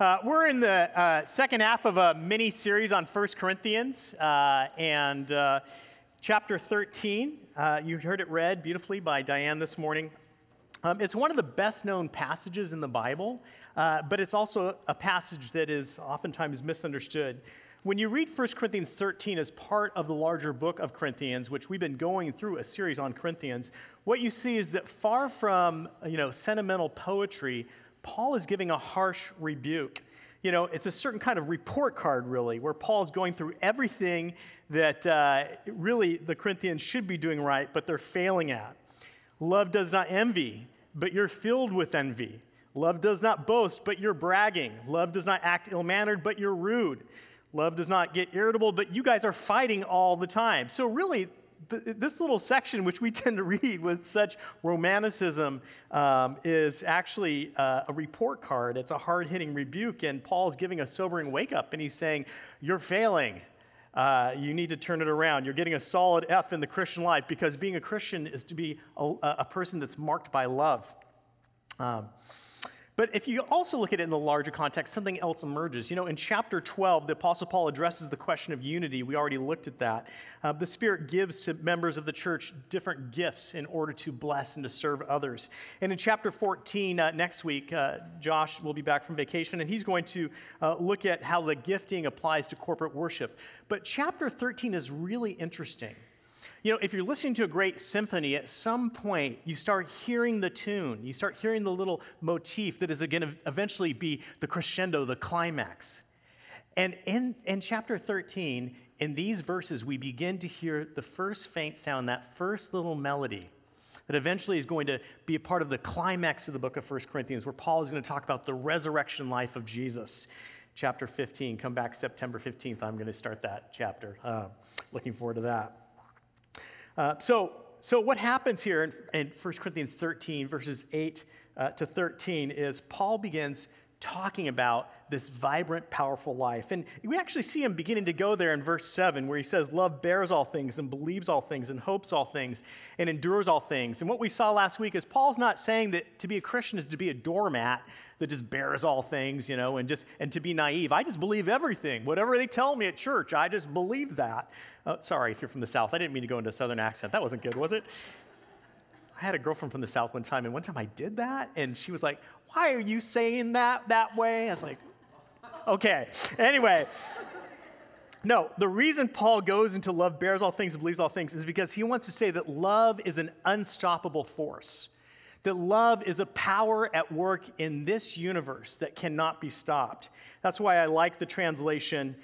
Uh, we're in the uh, second half of a mini series on 1 Corinthians uh, and uh, chapter 13. Uh, you heard it read beautifully by Diane this morning. Um, it's one of the best known passages in the Bible, uh, but it's also a passage that is oftentimes misunderstood. When you read 1 Corinthians 13 as part of the larger book of Corinthians, which we've been going through a series on Corinthians, what you see is that far from you know, sentimental poetry, Paul is giving a harsh rebuke. You know, it's a certain kind of report card, really, where Paul's going through everything that uh, really the Corinthians should be doing right, but they're failing at. Love does not envy, but you're filled with envy. Love does not boast, but you're bragging. Love does not act ill mannered, but you're rude. Love does not get irritable, but you guys are fighting all the time. So, really, this little section, which we tend to read with such romanticism, um, is actually uh, a report card. It's a hard hitting rebuke, and Paul's giving a sobering wake up, and he's saying, You're failing. Uh, you need to turn it around. You're getting a solid F in the Christian life because being a Christian is to be a, a person that's marked by love. Um, but if you also look at it in the larger context, something else emerges. You know, in chapter 12, the Apostle Paul addresses the question of unity. We already looked at that. Uh, the Spirit gives to members of the church different gifts in order to bless and to serve others. And in chapter 14, uh, next week, uh, Josh will be back from vacation, and he's going to uh, look at how the gifting applies to corporate worship. But chapter 13 is really interesting you know, if you're listening to a great symphony, at some point you start hearing the tune. You start hearing the little motif that is going to eventually be the crescendo, the climax. And in, in chapter 13, in these verses, we begin to hear the first faint sound, that first little melody that eventually is going to be a part of the climax of the book of 1 Corinthians, where Paul is going to talk about the resurrection life of Jesus. Chapter 15, come back September 15th. I'm going to start that chapter. Uh, looking forward to that. Uh, so, so, what happens here in, in 1 Corinthians 13, verses 8 uh, to 13, is Paul begins talking about this vibrant, powerful life. And we actually see him beginning to go there in verse 7, where he says, Love bears all things and believes all things and hopes all things and endures all things. And what we saw last week is Paul's not saying that to be a Christian is to be a doormat that just bears all things, you know, and just and to be naive. I just believe everything. Whatever they tell me at church, I just believe that. Uh, sorry if you're from the South. I didn't mean to go into a Southern accent. That wasn't good, was it? I had a girlfriend from the South one time, and one time I did that, and she was like, Why are you saying that that way? I was like, Okay. Anyway, no, the reason Paul goes into love bears all things and believes all things is because he wants to say that love is an unstoppable force, that love is a power at work in this universe that cannot be stopped. That's why I like the translation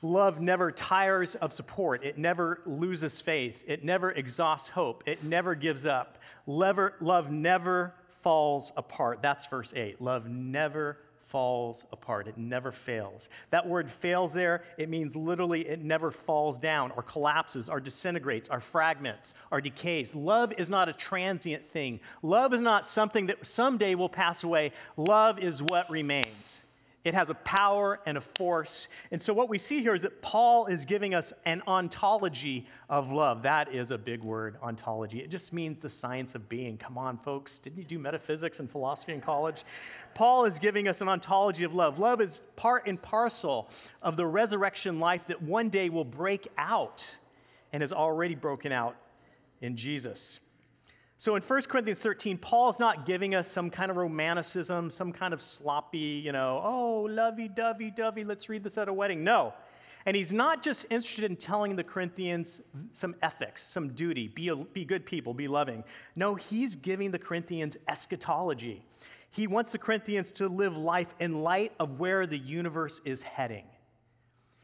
Love never tires of support. It never loses faith. It never exhausts hope. It never gives up. love never falls apart. That's verse 8. Love never falls apart. It never fails. That word fails there, it means literally it never falls down or collapses or disintegrates or fragments or decays. Love is not a transient thing. Love is not something that someday will pass away. Love is what remains. It has a power and a force. And so, what we see here is that Paul is giving us an ontology of love. That is a big word, ontology. It just means the science of being. Come on, folks. Didn't you do metaphysics and philosophy in college? Paul is giving us an ontology of love. Love is part and parcel of the resurrection life that one day will break out and has already broken out in Jesus. So in 1 Corinthians 13, Paul is not giving us some kind of romanticism, some kind of sloppy, you know, oh, lovey dovey dovey, let's read this at a wedding. No. And he's not just interested in telling the Corinthians some ethics, some duty, be, a, be good people, be loving. No, he's giving the Corinthians eschatology. He wants the Corinthians to live life in light of where the universe is heading.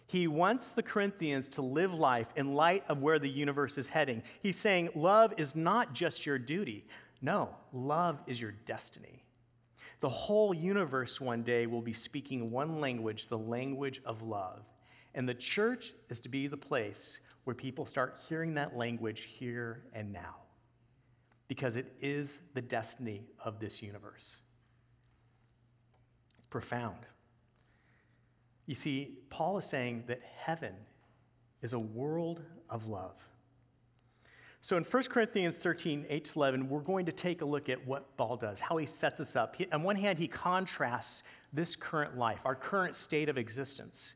He wants the Corinthians to live life in light of where the universe is heading. He's saying love is not just your duty. No, love is your destiny. The whole universe one day will be speaking one language, the language of love. And the church is to be the place where people start hearing that language here and now, because it is the destiny of this universe. It's profound. You see, Paul is saying that heaven is a world of love. So in 1 Corinthians 13, 8 to 11, we're going to take a look at what Paul does, how he sets us up. He, on one hand, he contrasts this current life, our current state of existence,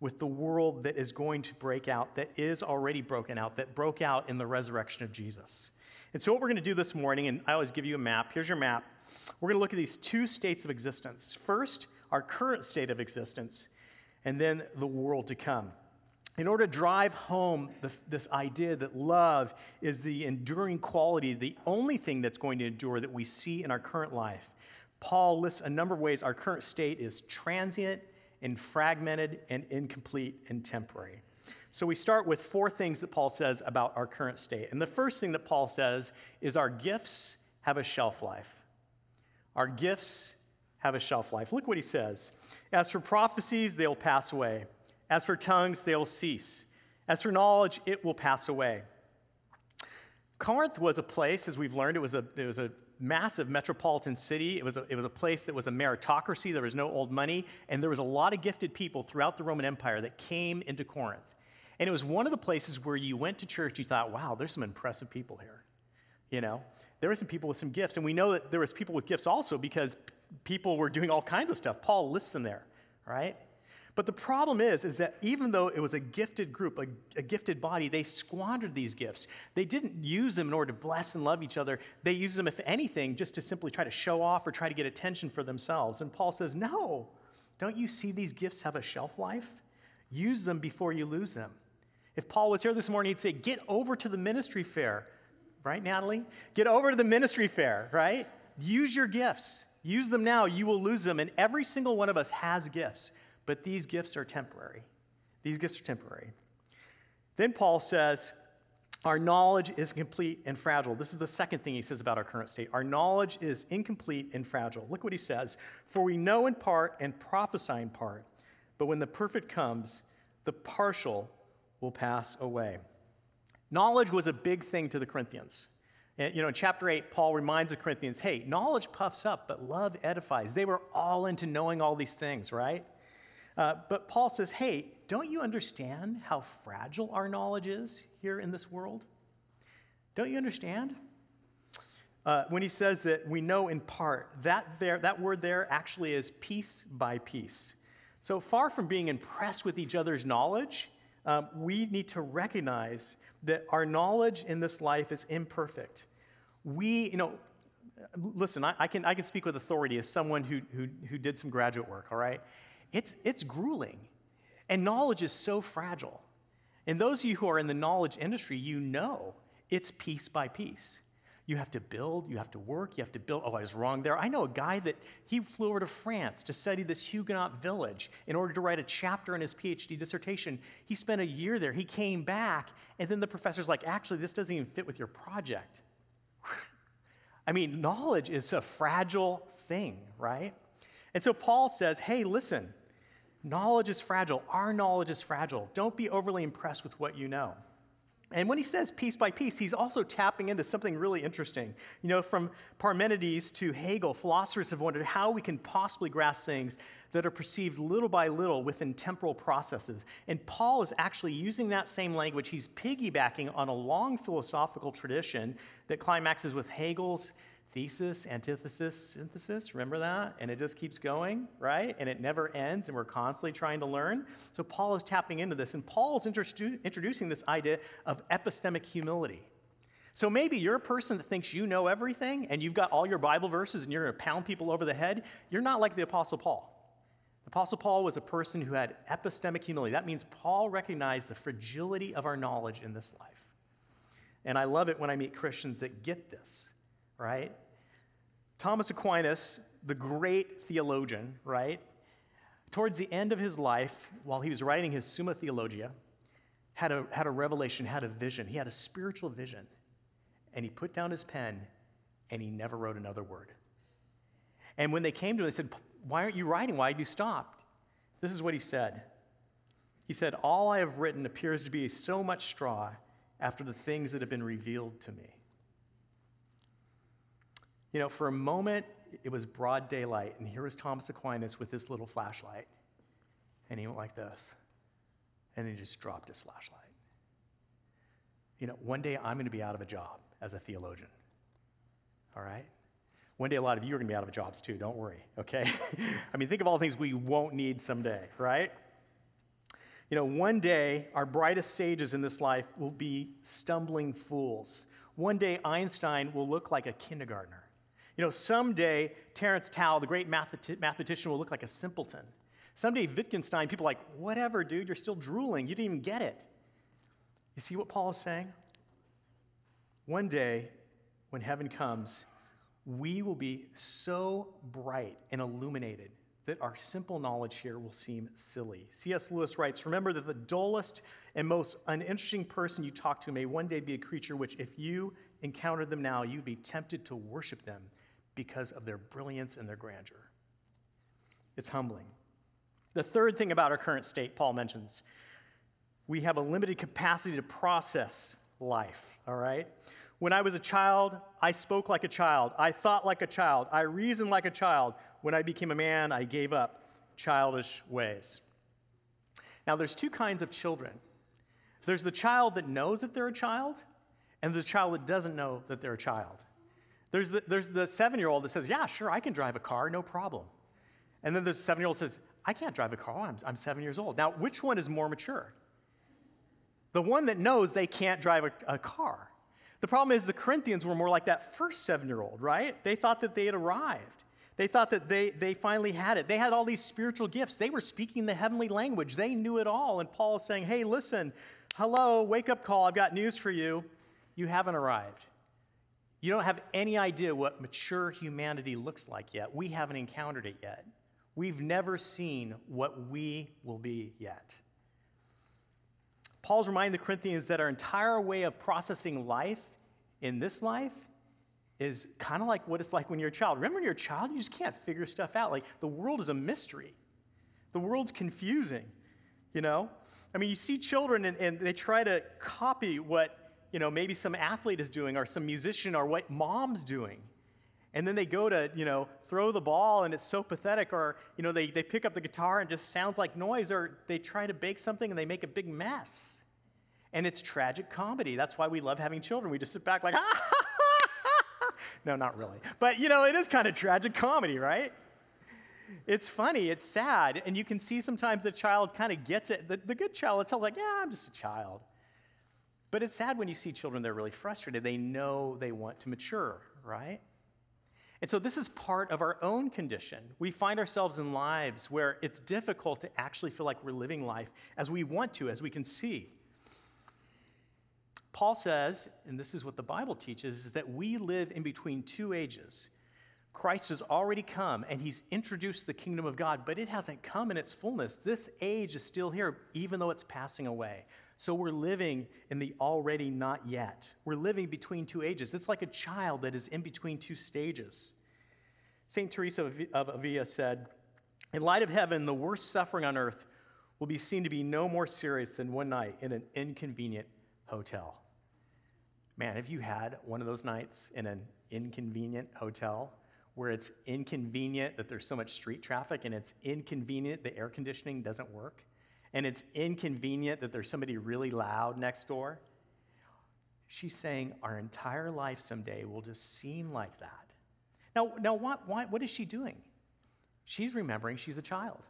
with the world that is going to break out, that is already broken out, that broke out in the resurrection of Jesus. And so, what we're going to do this morning, and I always give you a map. Here's your map. We're going to look at these two states of existence. First, our current state of existence, and then the world to come. In order to drive home the, this idea that love is the enduring quality, the only thing that's going to endure that we see in our current life, Paul lists a number of ways our current state is transient and fragmented and incomplete and temporary. So we start with four things that Paul says about our current state. And the first thing that Paul says is our gifts have a shelf life. Our gifts have a shelf life. Look what he says. As for prophecies, they'll pass away. As for tongues, they'll cease. As for knowledge, it will pass away. Corinth was a place, as we've learned, it was a, it was a massive metropolitan city. It was, a, it was a place that was a meritocracy. There was no old money. And there was a lot of gifted people throughout the Roman Empire that came into Corinth. And it was one of the places where you went to church, you thought, wow, there's some impressive people here. You know, there were some people with some gifts. And we know that there was people with gifts also because people were doing all kinds of stuff. Paul lists them there, right? But the problem is, is that even though it was a gifted group, a, a, gifted body, they squandered these gifts. They didn't use them in order to bless and love each other. They used them, if anything, just to simply try to show off or try to get attention for themselves. And Paul says, no, don't you see these gifts have a shelf life? Use them before you lose them. If Paul was here this morning, he'd say, get over to the ministry fair. Right, Natalie? Get over to the ministry fair, right? Use your gifts. Use them now. You will lose them. And every single one of us has gifts. But these gifts are temporary. These gifts are temporary. Then Paul says, Our knowledge is complete and fragile. This is the second thing he says about our current state. Our knowledge is incomplete and fragile. Look what he says For we know in part and prophesy in part, but when the perfect comes, the partial will pass away. Knowledge was a big thing to the Corinthians. And, you know, in chapter 8, Paul reminds the Corinthians hey, knowledge puffs up, but love edifies. They were all into knowing all these things, right? Uh, but Paul says, hey, don't you understand how fragile our knowledge is here in this world? Don't you understand? Uh, when he says that we know in part, that, there, that word there actually is piece by piece. So far from being impressed with each other's knowledge, um, we need to recognize that our knowledge in this life is imperfect. We, you know, listen, I, I, can, I can speak with authority as someone who, who, who did some graduate work, all right? it's, it's grueling. And knowledge is so fragile. And those of you who are in the knowledge industry, you know it's piece by piece. You have to build, you have to work, you have to build. Oh, I was wrong there. I know a guy that he flew over to France to study this Huguenot village in order to write a chapter in his PhD dissertation. He spent a year there. He came back, and then the professor's like, actually, this doesn't even fit with your project. I mean, knowledge is a fragile thing, right? And so Paul says, hey, listen, knowledge is fragile. Our knowledge is fragile. Don't be overly impressed with what you know. And when he says piece by piece, he's also tapping into something really interesting. You know, from Parmenides to Hegel, philosophers have wondered how we can possibly grasp things that are perceived little by little within temporal processes. And Paul is actually using that same language. He's piggybacking on a long philosophical tradition that climaxes with Hegel's thesis, antithesis, synthesis. Remember that? And it just keeps going, right? And it never ends, and we're constantly trying to learn. So Paul is tapping into this, and Paul is introducing this idea of epistemic humility. So maybe you're a person that thinks you know everything and you've got all your Bible verses and you're going to pound people over the head. You're not like the Apostle Paul. The Apostle Paul was a person who had epistemic humility. That means Paul recognized the fragility of our knowledge in this life. And I love it when I meet Christians that get this right? Thomas Aquinas, the great theologian, right? Towards the end of his life, while he was writing his Summa Theologia, had a, had a revelation, had a vision. He had a spiritual vision. And he put down his pen and he never wrote another word. And when they came to him, they said, Why aren't you writing? Why have you stopped? This is what he said. He said, All I have written appears to be so much straw after the things that have been revealed to me. You know, for a moment, it was broad daylight, and here was Thomas Aquinas with this little flashlight. And he went like this, and he just dropped his flashlight. You know, one day I'm going to be out of a job as a theologian. All right? One day, a lot of you are going to be out of jobs too, don't worry, okay? I mean, think of all the things we won't need someday, right? You know, one day, our brightest sages in this life will be stumbling fools. One day, Einstein will look like a kindergartner. You know, someday, Terence Tao, the great mathematician, will look like a simpleton. Someday, Wittgenstein, people like, whatever, dude, you're still drooling. You didn't even get it. You see what Paul is saying? One day, when heaven comes, we will be so bright and illuminated that our simple knowledge here will seem silly. C.S. Lewis writes Remember that the dullest and most uninteresting person you talk to may one day be a creature which, if you encountered them now, you'd be tempted to worship them because of their brilliance and their grandeur. It's humbling. The third thing about our current state, Paul mentions, we have a limited capacity to process life, all right? When I was a child, I spoke like a child. I thought like a child. I reasoned like a child. When I became a man, I gave up childish ways. Now, there's two kinds of children there's the child that knows that they're a child, and the child that doesn't know that they're a child. There's the, there's the seven year old that says, Yeah, sure, I can drive a car, no problem. And then there's the seven year old says, I can't drive a car, I'm, I'm seven years old. Now, which one is more mature? The one that knows they can't drive a, a car. The problem is the Corinthians were more like that first seven year old, right? They thought that they had arrived. They thought that they, they finally had it. They had all these spiritual gifts. They were speaking the heavenly language. They knew it all. And Paul is saying, hey, listen, hello, wake up call. I've got news for you. You haven't arrived. You don't have any idea what mature humanity looks like yet. We haven't encountered it yet. We've never seen what we will be yet. Paul's reminding the Corinthians that our entire way of processing life in this life is kind of like what it's like when you're a child. Remember when you're a child, you just can't figure stuff out. Like the world is a mystery, the world's confusing, you know? I mean, you see children and, and they try to copy what you know, maybe some athlete is doing or some musician or what mom's doing. And then they go to, you know, throw the ball and it's so pathetic, or, you know, they, they pick up the guitar and just sounds like noise, or they try to bake something and they make a big mess. And it's tragic comedy. That's why we love having children. We just sit back like, ah, no, not really. But, you know, it is kind of tragic comedy, right? It's funny, it's sad, and you can see sometimes the child kind of gets it. The, the good child, it's all like, yeah, I'm just a child. But it's sad when you see children that are really frustrated. They know they want to mature, right? And so this is part of our own condition. We find ourselves in lives where it's difficult to actually feel like we're living life as we want to, as we can see. Paul says, and this is what the Bible teaches, is that we live in between two ages. Christ has already come and he's introduced the kingdom of God, but it hasn't come in its fullness. This age is still here, even though it's passing away. So we're living in the already not yet. We're living between two ages. It's like a child that is in between two stages. St. Teresa of Avila said, In light of heaven, the worst suffering on earth will be seen to be no more serious than one night in an inconvenient hotel. Man, have you had one of those nights in an inconvenient hotel where it's inconvenient that there's so much street traffic and it's inconvenient the air conditioning doesn't work? And it's inconvenient that there's somebody really loud next door. She's saying our entire life someday will just seem like that. Now, now what, what, what is she doing? She's remembering she's a child.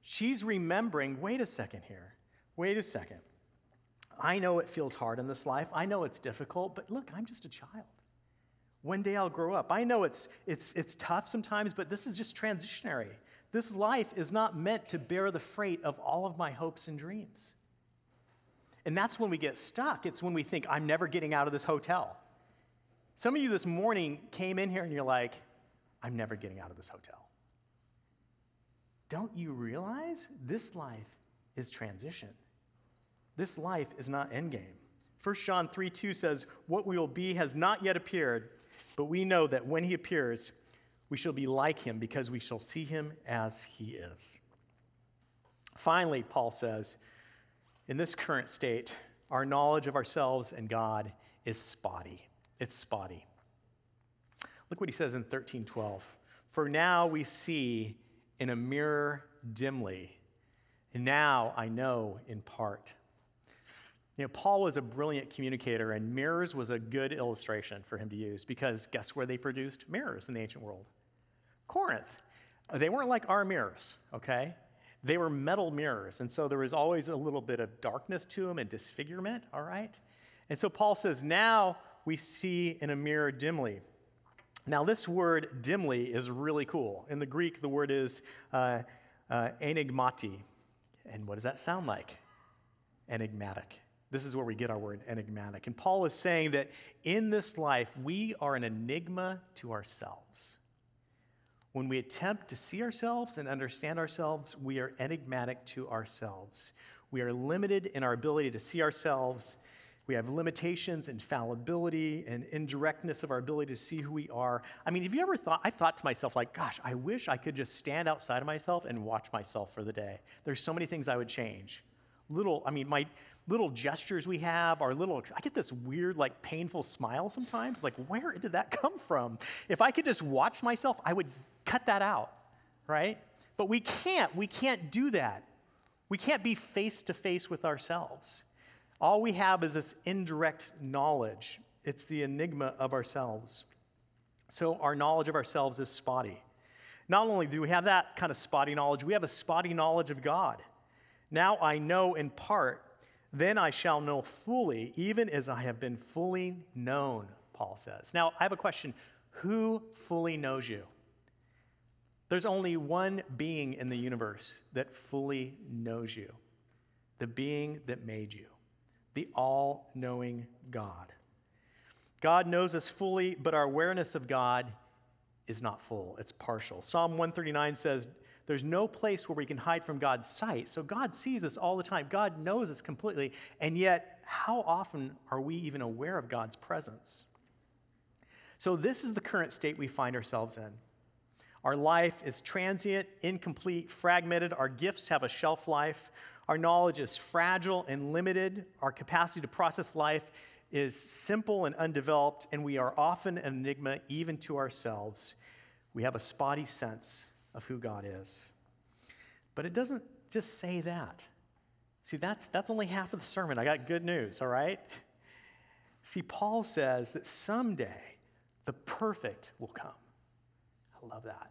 She's remembering, wait a second here, wait a second. I know it feels hard in this life. I know it's difficult, but look, I'm just a child. One day I'll grow up. I know it's, it's, it's tough sometimes, but this is just transitionary. This life is not meant to bear the freight of all of my hopes and dreams. And that's when we get stuck. It's when we think, I'm never getting out of this hotel. Some of you this morning came in here and you're like, I'm never getting out of this hotel. Don't you realize this life is transition? This life is not endgame. 1 John 3 2 says, What we will be has not yet appeared, but we know that when he appears, we shall be like him because we shall see him as he is. Finally, Paul says, in this current state, our knowledge of ourselves and God is spotty. It's spotty. Look what he says in 13:12. For now we see in a mirror dimly, and now I know in part. You know, Paul was a brilliant communicator, and mirrors was a good illustration for him to use because guess where they produced mirrors in the ancient world? Corinth. They weren't like our mirrors, okay? They were metal mirrors, and so there was always a little bit of darkness to them and disfigurement, all right? And so Paul says, now we see in a mirror dimly. Now, this word dimly is really cool. In the Greek, the word is uh, uh, enigmati. And what does that sound like? Enigmatic. This is where we get our word enigmatic. And Paul is saying that in this life, we are an enigma to ourselves. When we attempt to see ourselves and understand ourselves, we are enigmatic to ourselves. We are limited in our ability to see ourselves. We have limitations and fallibility and indirectness of our ability to see who we are. I mean, have you ever thought, I've thought to myself, like, gosh, I wish I could just stand outside of myself and watch myself for the day. There's so many things I would change. Little, I mean, my little gestures we have, our little, I get this weird, like, painful smile sometimes. Like, where did that come from? If I could just watch myself, I would cut that out, right? But we can't. We can't do that. We can't be face to face with ourselves. All we have is this indirect knowledge, it's the enigma of ourselves. So our knowledge of ourselves is spotty. Not only do we have that kind of spotty knowledge, we have a spotty knowledge of God. Now I know in part, then I shall know fully, even as I have been fully known, Paul says. Now I have a question Who fully knows you? There's only one being in the universe that fully knows you the being that made you, the all knowing God. God knows us fully, but our awareness of God is not full, it's partial. Psalm 139 says, There's no place where we can hide from God's sight. So God sees us all the time, God knows us completely, and yet, how often are we even aware of God's presence? So, this is the current state we find ourselves in. Our life is transient, incomplete, fragmented. Our gifts have a shelf life. Our knowledge is fragile and limited. Our capacity to process life is simple and undeveloped, and we are often an enigma even to ourselves. We have a spotty sense of who God is. But it doesn't just say that. See, that's, that's only half of the sermon. I got good news, all right? See, Paul says that someday the perfect will come. I love that.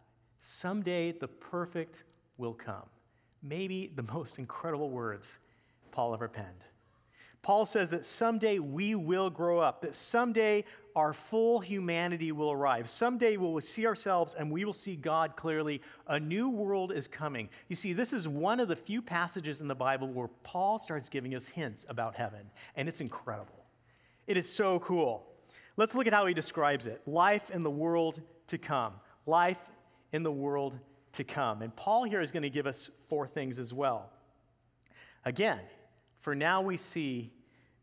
Someday the perfect will come. Maybe the most incredible words Paul ever penned. Paul says that someday we will grow up, that someday our full humanity will arrive. Someday we will see ourselves and we will see God clearly. A new world is coming. You see, this is one of the few passages in the Bible where Paul starts giving us hints about heaven, and it's incredible. It is so cool. Let's look at how he describes it life in the world to come life in the world to come. And Paul here is going to give us four things as well. Again, for now we see,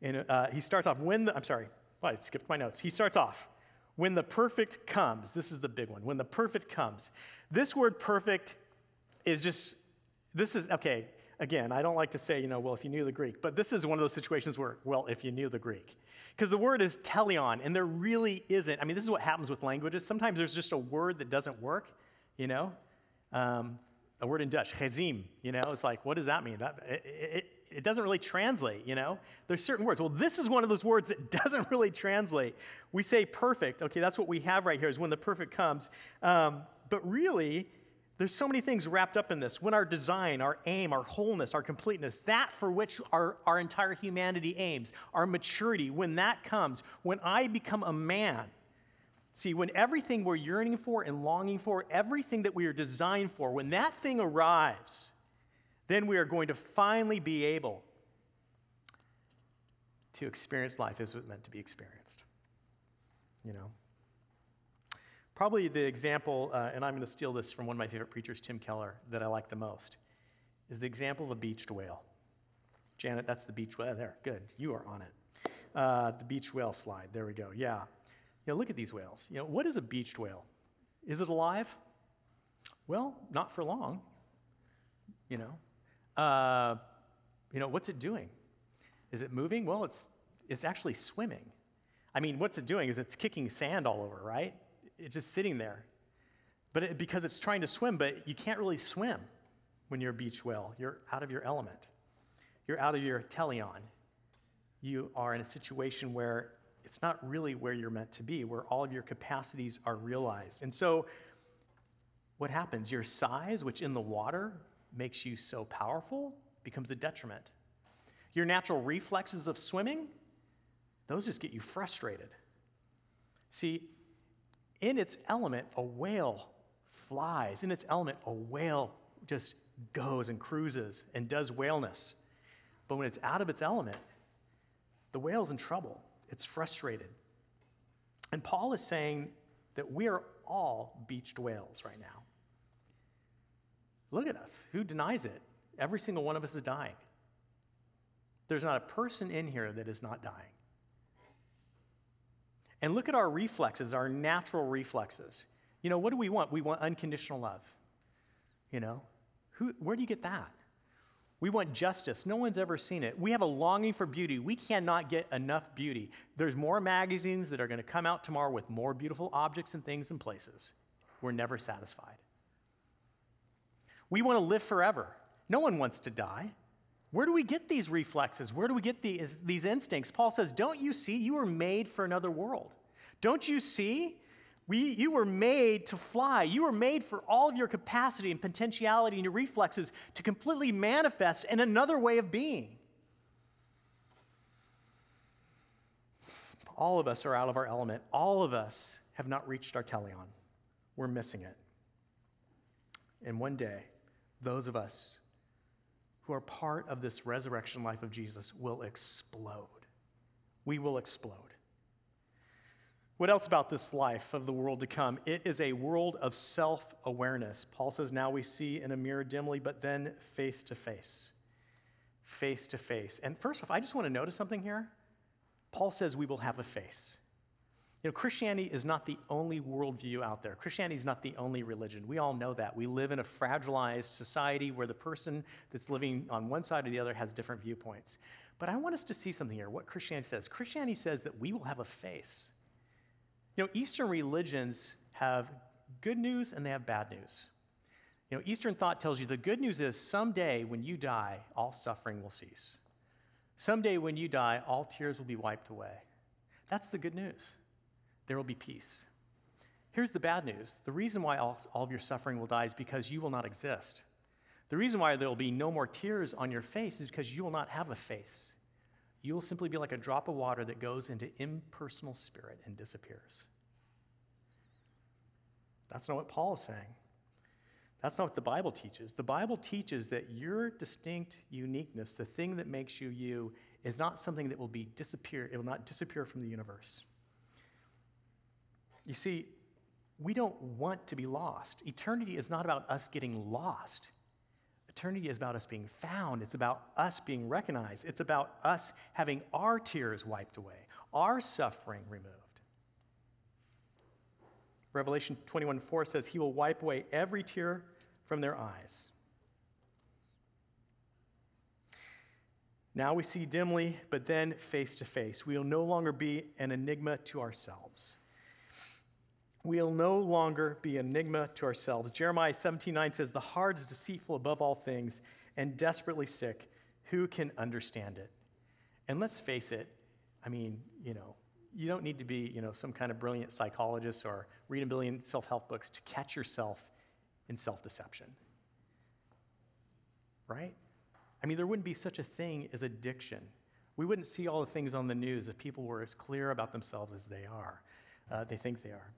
in, uh, he starts off when the, I'm sorry, oh, I skipped my notes. He starts off, when the perfect comes. This is the big one. When the perfect comes. This word perfect is just, this is, okay, again, I don't like to say, you know, well, if you knew the Greek, but this is one of those situations where, well, if you knew the Greek. Because the word is teleon, and there really isn't. I mean, this is what happens with languages. Sometimes there's just a word that doesn't work, you know? Um, a word in Dutch, gezim, you know? It's like, what does that mean? That, it, it, it doesn't really translate, you know? There's certain words. Well, this is one of those words that doesn't really translate. We say perfect. Okay, that's what we have right here is when the perfect comes. Um, but really, there's so many things wrapped up in this. When our design, our aim, our wholeness, our completeness, that for which our, our entire humanity aims, our maturity, when that comes, when I become a man, see, when everything we're yearning for and longing for, everything that we are designed for, when that thing arrives, then we are going to finally be able to experience life as it's meant to be experienced. You know? Probably the example, uh, and I'm going to steal this from one of my favorite preachers, Tim Keller, that I like the most, is the example of a beached whale. Janet, that's the beach whale. There, good. You are on it. Uh, the beach whale slide. There we go. Yeah. You know, look at these whales. You know, what is a beached whale? Is it alive? Well, not for long. You know, uh, you know, what's it doing? Is it moving? Well, it's it's actually swimming. I mean, what's it doing? Is it's kicking sand all over, right? it's just sitting there. But it, because it's trying to swim, but you can't really swim when you're a beach whale. You're out of your element. You're out of your teleon. you are in a situation where it's not really where you're meant to be, where all of your capacities are realized. And so, what happens? Your size, which in the water makes you so powerful, becomes a detriment. Your natural reflexes of swimming, those just get you frustrated. See, in its element, a whale flies. In its element, a whale just goes and cruises and does whaleness. But when it's out of its element, the whale's in trouble. It's frustrated. And Paul is saying that we are all beached whales right now. Look at us. Who denies it? Every single one of us is dying. There's not a person in here that is not dying. And look at our reflexes, our natural reflexes. You know, what do we want? We want unconditional love. You know, Who, where do you get that? We want justice. No one's ever seen it. We have a longing for beauty. We cannot get enough beauty. There's more magazines that are going to come out tomorrow with more beautiful objects and things and places. We're never satisfied. We want to live forever. No one wants to die. Where do we get these reflexes? Where do we get these, these instincts? Paul says, Don't you see? You were made for another world. Don't you see? We, you were made to fly. You were made for all of your capacity and potentiality and your reflexes to completely manifest in another way of being. All of us are out of our element. All of us have not reached our teleon. We're missing it. And one day, those of us who are part of this resurrection life of Jesus will explode. We will explode. What else about this life of the world to come? It is a world of self awareness. Paul says, Now we see in a mirror dimly, but then face to face. Face to face. And first off, I just want to notice something here. Paul says we will have a face. You know, Christianity is not the only worldview out there. Christianity is not the only religion. We all know that. We live in a fragilized society where the person that's living on one side or the other has different viewpoints. But I want us to see something here what Christianity says. Christianity says that we will have a face. You know, Eastern religions have good news and they have bad news. You know, Eastern thought tells you the good news is someday when you die, all suffering will cease. Someday when you die, all tears will be wiped away. That's the good news. There will be peace. Here's the bad news the reason why all, all of your suffering will die is because you will not exist. The reason why there will be no more tears on your face is because you will not have a face. You will simply be like a drop of water that goes into impersonal spirit and disappears. That's not what Paul is saying. That's not what the Bible teaches. The Bible teaches that your distinct uniqueness, the thing that makes you you, is not something that will be disappear. It will not disappear from the universe. You see, we don't want to be lost. Eternity is not about us getting lost. Eternity is about us being found. It's about us being recognized. It's about us having our tears wiped away, our suffering removed. Revelation 21 4 says, He will wipe away every tear from their eyes. Now we see dimly, but then face to face. We will no longer be an enigma to ourselves we'll no longer be enigma to ourselves. Jeremiah 17 9 says, The heart is deceitful above all things and desperately sick. Who can understand it? And let's face it, I mean, you know, you don't need to be, you know, some kind of brilliant psychologist or read a billion self-help books to catch yourself in self-deception. Right? I mean, there wouldn't be such a thing as addiction. We wouldn't see all the things on the news if people were as clear about themselves as they are. Uh, they think they are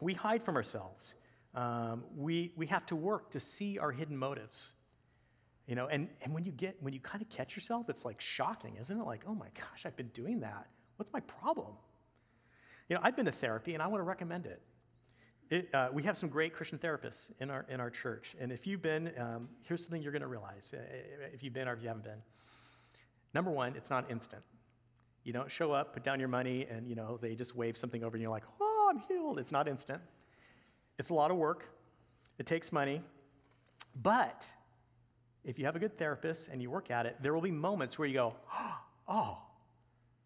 we hide from ourselves. Um, we, we have to work to see our hidden motives. You know, and, and when you get when you kind of catch yourself, it's like shocking, isn't it? Like, oh my gosh, I've been doing that. What's my problem? You know, I've been to therapy and I want to recommend it. it uh, we have some great Christian therapists in our in our church, and if you've been, um, here's something you're going to realize uh, if you've been or if you haven't been. Number one, it's not instant. You don't show up, put down your money, and you know they just wave something over, and you're like, oh, I'm healed. It's not instant, it's a lot of work, it takes money. But if you have a good therapist and you work at it, there will be moments where you go, oh,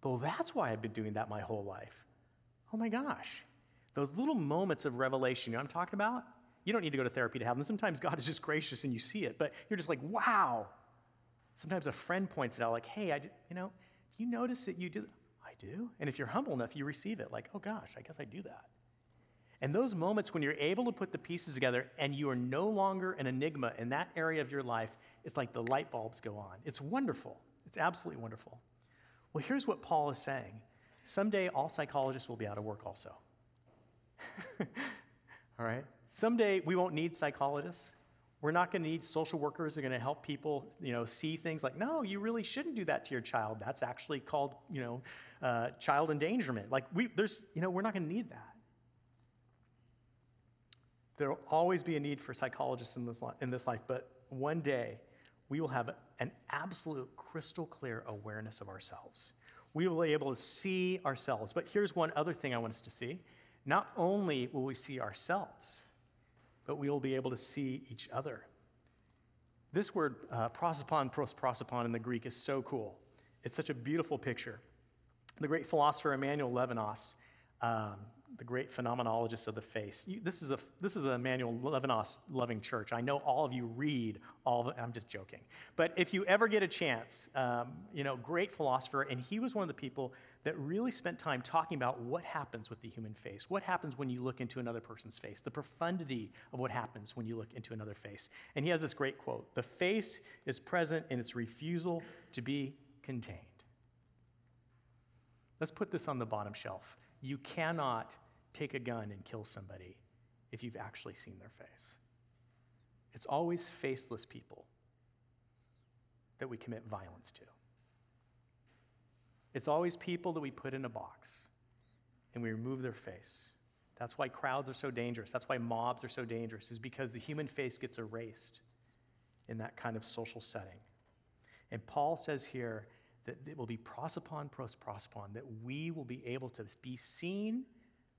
well, that's why I've been doing that my whole life. Oh my gosh. Those little moments of revelation, you know I'm talking about? You don't need to go to therapy to have them. Sometimes God is just gracious and you see it, but you're just like, wow. Sometimes a friend points it out, like, hey, I, you know, you notice that you do? Do. And if you're humble enough, you receive it like, oh gosh, I guess I do that. And those moments when you're able to put the pieces together and you are no longer an enigma in that area of your life, it's like the light bulbs go on. It's wonderful. It's absolutely wonderful. Well, here's what Paul is saying someday all psychologists will be out of work also. all right? Someday we won't need psychologists. We're not going to need social workers are going to help people, you know, see things like, no, you really shouldn't do that to your child. That's actually called, you know, uh, child endangerment. Like we, there's, you know, we're not going to need that. There will always be a need for psychologists in this, in this life, but one day we will have an absolute crystal clear awareness of ourselves. We will be able to see ourselves. But here's one other thing I want us to see. Not only will we see ourselves, but we will be able to see each other. This word, uh, prosopon, pros, prosopon in the Greek, is so cool. It's such a beautiful picture. The great philosopher Emmanuel Levinas um, the great phenomenologist of the face. You, this, is a, this is a Emmanuel Levinas loving church. I know all of you read all of. I'm just joking. But if you ever get a chance, um, you know, great philosopher, and he was one of the people that really spent time talking about what happens with the human face, what happens when you look into another person's face, the profundity of what happens when you look into another face. And he has this great quote The face is present in its refusal to be contained. Let's put this on the bottom shelf. You cannot take a gun and kill somebody if you've actually seen their face. It's always faceless people that we commit violence to. It's always people that we put in a box and we remove their face. That's why crowds are so dangerous. That's why mobs are so dangerous, is because the human face gets erased in that kind of social setting. And Paul says here that it will be prosopon pros prosopon, that we will be able to be seen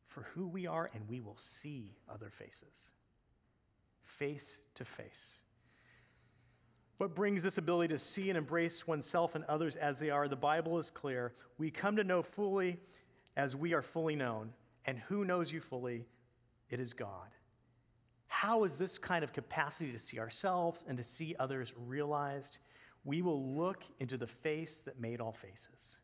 for who we are and we will see other faces, face to face. What brings this ability to see and embrace oneself and others as they are? The Bible is clear. We come to know fully as we are fully known. And who knows you fully? It is God. How is this kind of capacity to see ourselves and to see others realized? We will look into the face that made all faces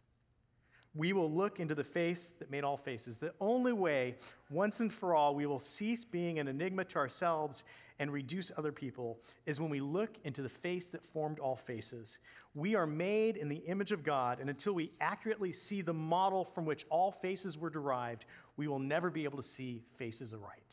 we will look into the face that made all faces. The only way, once and for all, we will cease being an enigma to ourselves and reduce other people is when we look into the face that formed all faces. We are made in the image of God, and until we accurately see the model from which all faces were derived, we will never be able to see faces aright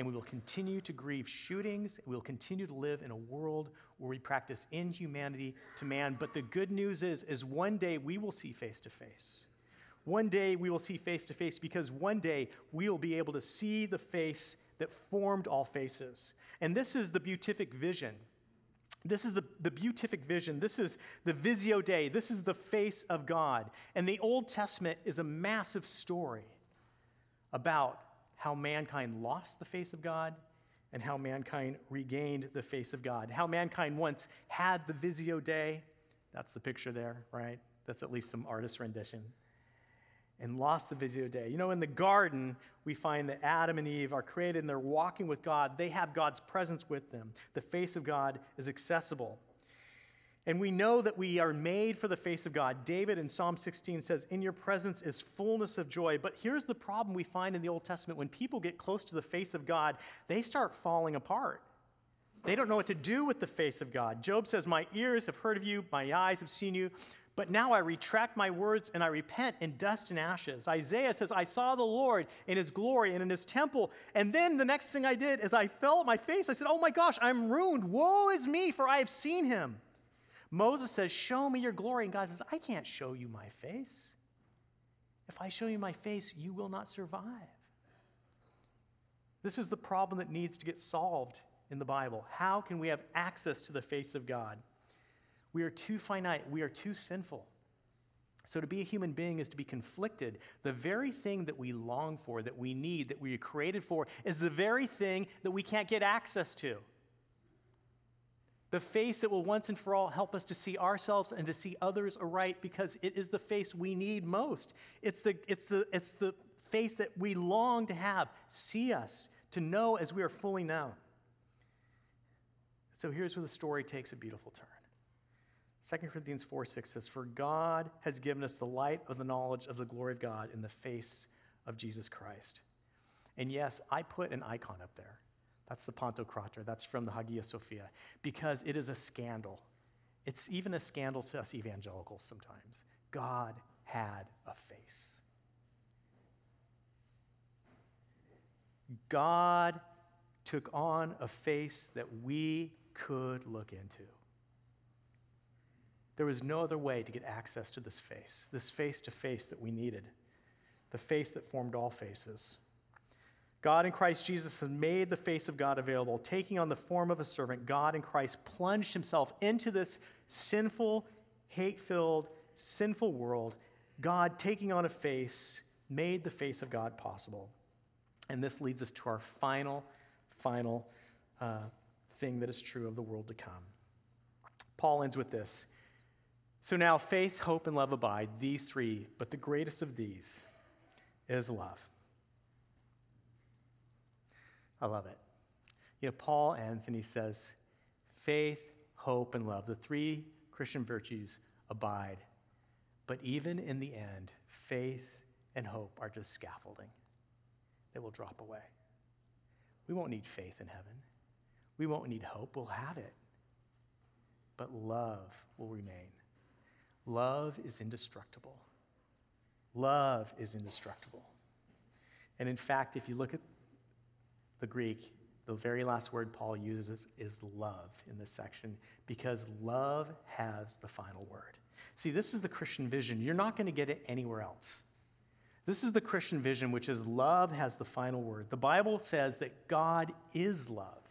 and we will continue to grieve shootings. We will continue to live in a world where we practice inhumanity to man. But the good news is, is one day we will see face to face. One day we will see face to face because one day we will be able to see the face that formed all faces. And this is the beatific vision. This is the, the beatific vision. This is the Visio Dei. This is the face of God. And the Old Testament is a massive story about how mankind lost the face of God and how mankind regained the face of God. How mankind once had the Visio Dei. That's the picture there, right? That's at least some artist's rendition. And lost the Visio Dei. You know, in the garden, we find that Adam and Eve are created and they're walking with God. They have God's presence with them. The face of God is accessible. And we know that we are made for the face of God. David in Psalm 16 says, In your presence is fullness of joy. But here's the problem we find in the Old Testament when people get close to the face of God, they start falling apart. They don't know what to do with the face of God. Job says, My ears have heard of you, my eyes have seen you, but now I retract my words and I repent in dust and ashes. Isaiah says, I saw the Lord in his glory and in his temple. And then the next thing I did is I fell at my face. I said, Oh my gosh, I'm ruined. Woe is me, for I have seen him. Moses says, Show me your glory. And God says, I can't show you my face. If I show you my face, you will not survive. This is the problem that needs to get solved in the Bible. How can we have access to the face of God? We are too finite, we are too sinful. So, to be a human being is to be conflicted. The very thing that we long for, that we need, that we are created for, is the very thing that we can't get access to the face that will once and for all help us to see ourselves and to see others aright because it is the face we need most. It's the, it's the, it's the face that we long to have. See us, to know as we are fully known. So here's where the story takes a beautiful turn. 2 Corinthians 4 6 says, For God has given us the light of the knowledge of the glory of God in the face of Jesus Christ. And yes, I put an icon up there. That's the Pantocrator. That's from the Hagia Sophia, because it is a scandal. It's even a scandal to us evangelicals sometimes. God had a face. God took on a face that we could look into. There was no other way to get access to this face, this face to face that we needed, the face that formed all faces. God in Christ Jesus has made the face of God available. Taking on the form of a servant, God in Christ plunged himself into this sinful, hate filled, sinful world. God taking on a face made the face of God possible. And this leads us to our final, final uh, thing that is true of the world to come. Paul ends with this so now faith, hope, and love abide, these three, but the greatest of these is love. I love it. You know, Paul ends and he says, faith, hope, and love, the three Christian virtues abide. But even in the end, faith and hope are just scaffolding that will drop away. We won't need faith in heaven. We won't need hope. We'll have it. But love will remain. Love is indestructible. Love is indestructible. And in fact, if you look at the Greek, the very last word Paul uses is love in this section because love has the final word. See, this is the Christian vision. You're not going to get it anywhere else. This is the Christian vision, which is love has the final word. The Bible says that God is love.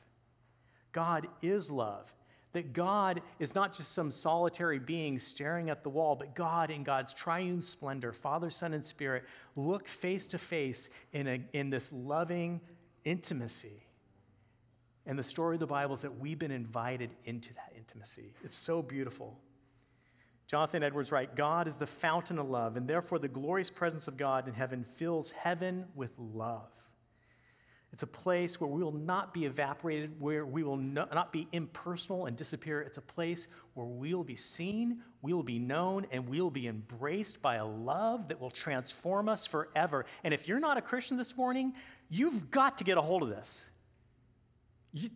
God is love. That God is not just some solitary being staring at the wall, but God in God's triune splendor, Father, Son, and Spirit, look face to face in, a, in this loving intimacy. And the story of the Bible is that we've been invited into that intimacy. It's so beautiful. Jonathan Edwards writes God is the fountain of love, and therefore the glorious presence of God in heaven fills heaven with love. It's a place where we will not be evaporated, where we will not be impersonal and disappear. It's a place where we will be seen, we will be known, and we will be embraced by a love that will transform us forever. And if you're not a Christian this morning, you've got to get a hold of this. You,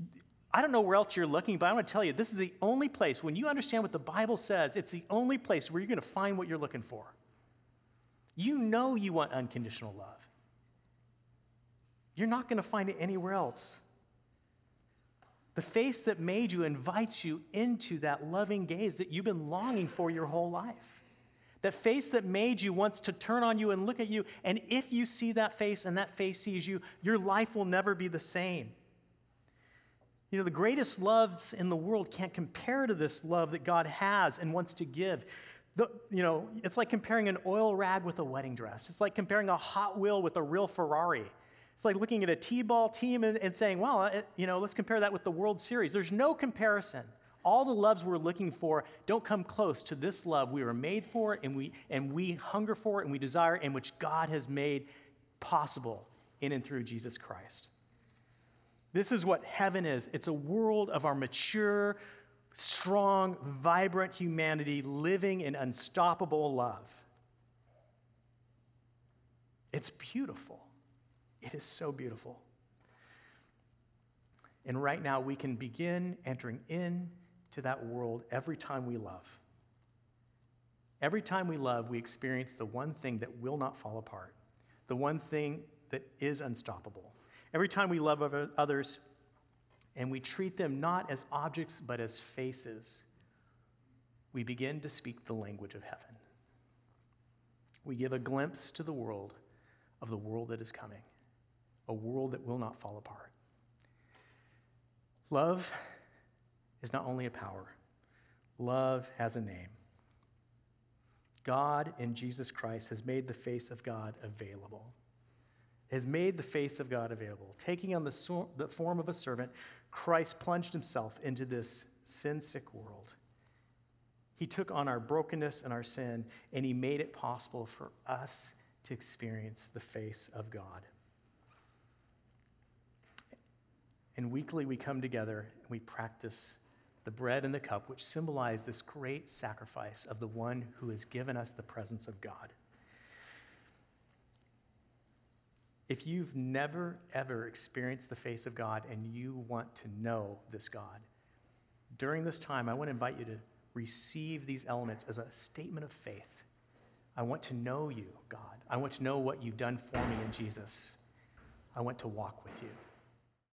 I don't know where else you're looking, but I'm going to tell you this is the only place, when you understand what the Bible says, it's the only place where you're going to find what you're looking for. You know you want unconditional love. You're not going to find it anywhere else. The face that made you invites you into that loving gaze that you've been longing for your whole life. That face that made you wants to turn on you and look at you. And if you see that face and that face sees you, your life will never be the same. You know, the greatest loves in the world can't compare to this love that God has and wants to give. The, you know, it's like comparing an oil rag with a wedding dress. It's like comparing a Hot Wheel with a real Ferrari. It's like looking at a T-ball team and, and saying, well, it, you know, let's compare that with the World Series. There's no comparison. All the loves we're looking for don't come close to this love we were made for and we, and we hunger for and we desire and which God has made possible in and through Jesus Christ. This is what heaven is. It's a world of our mature, strong, vibrant humanity living in unstoppable love. It's beautiful. It is so beautiful. And right now, we can begin entering into that world every time we love. Every time we love, we experience the one thing that will not fall apart, the one thing that is unstoppable. Every time we love others and we treat them not as objects but as faces, we begin to speak the language of heaven. We give a glimpse to the world of the world that is coming a world that will not fall apart. Love is not only a power, love has a name. God in Jesus Christ has made the face of God available. Has made the face of God available. Taking on the, so- the form of a servant, Christ plunged himself into this sin sick world. He took on our brokenness and our sin, and he made it possible for us to experience the face of God. And weekly we come together and we practice the bread and the cup, which symbolize this great sacrifice of the one who has given us the presence of God. If you've never, ever experienced the face of God and you want to know this God, during this time, I want to invite you to receive these elements as a statement of faith. I want to know you, God. I want to know what you've done for me in Jesus. I want to walk with you.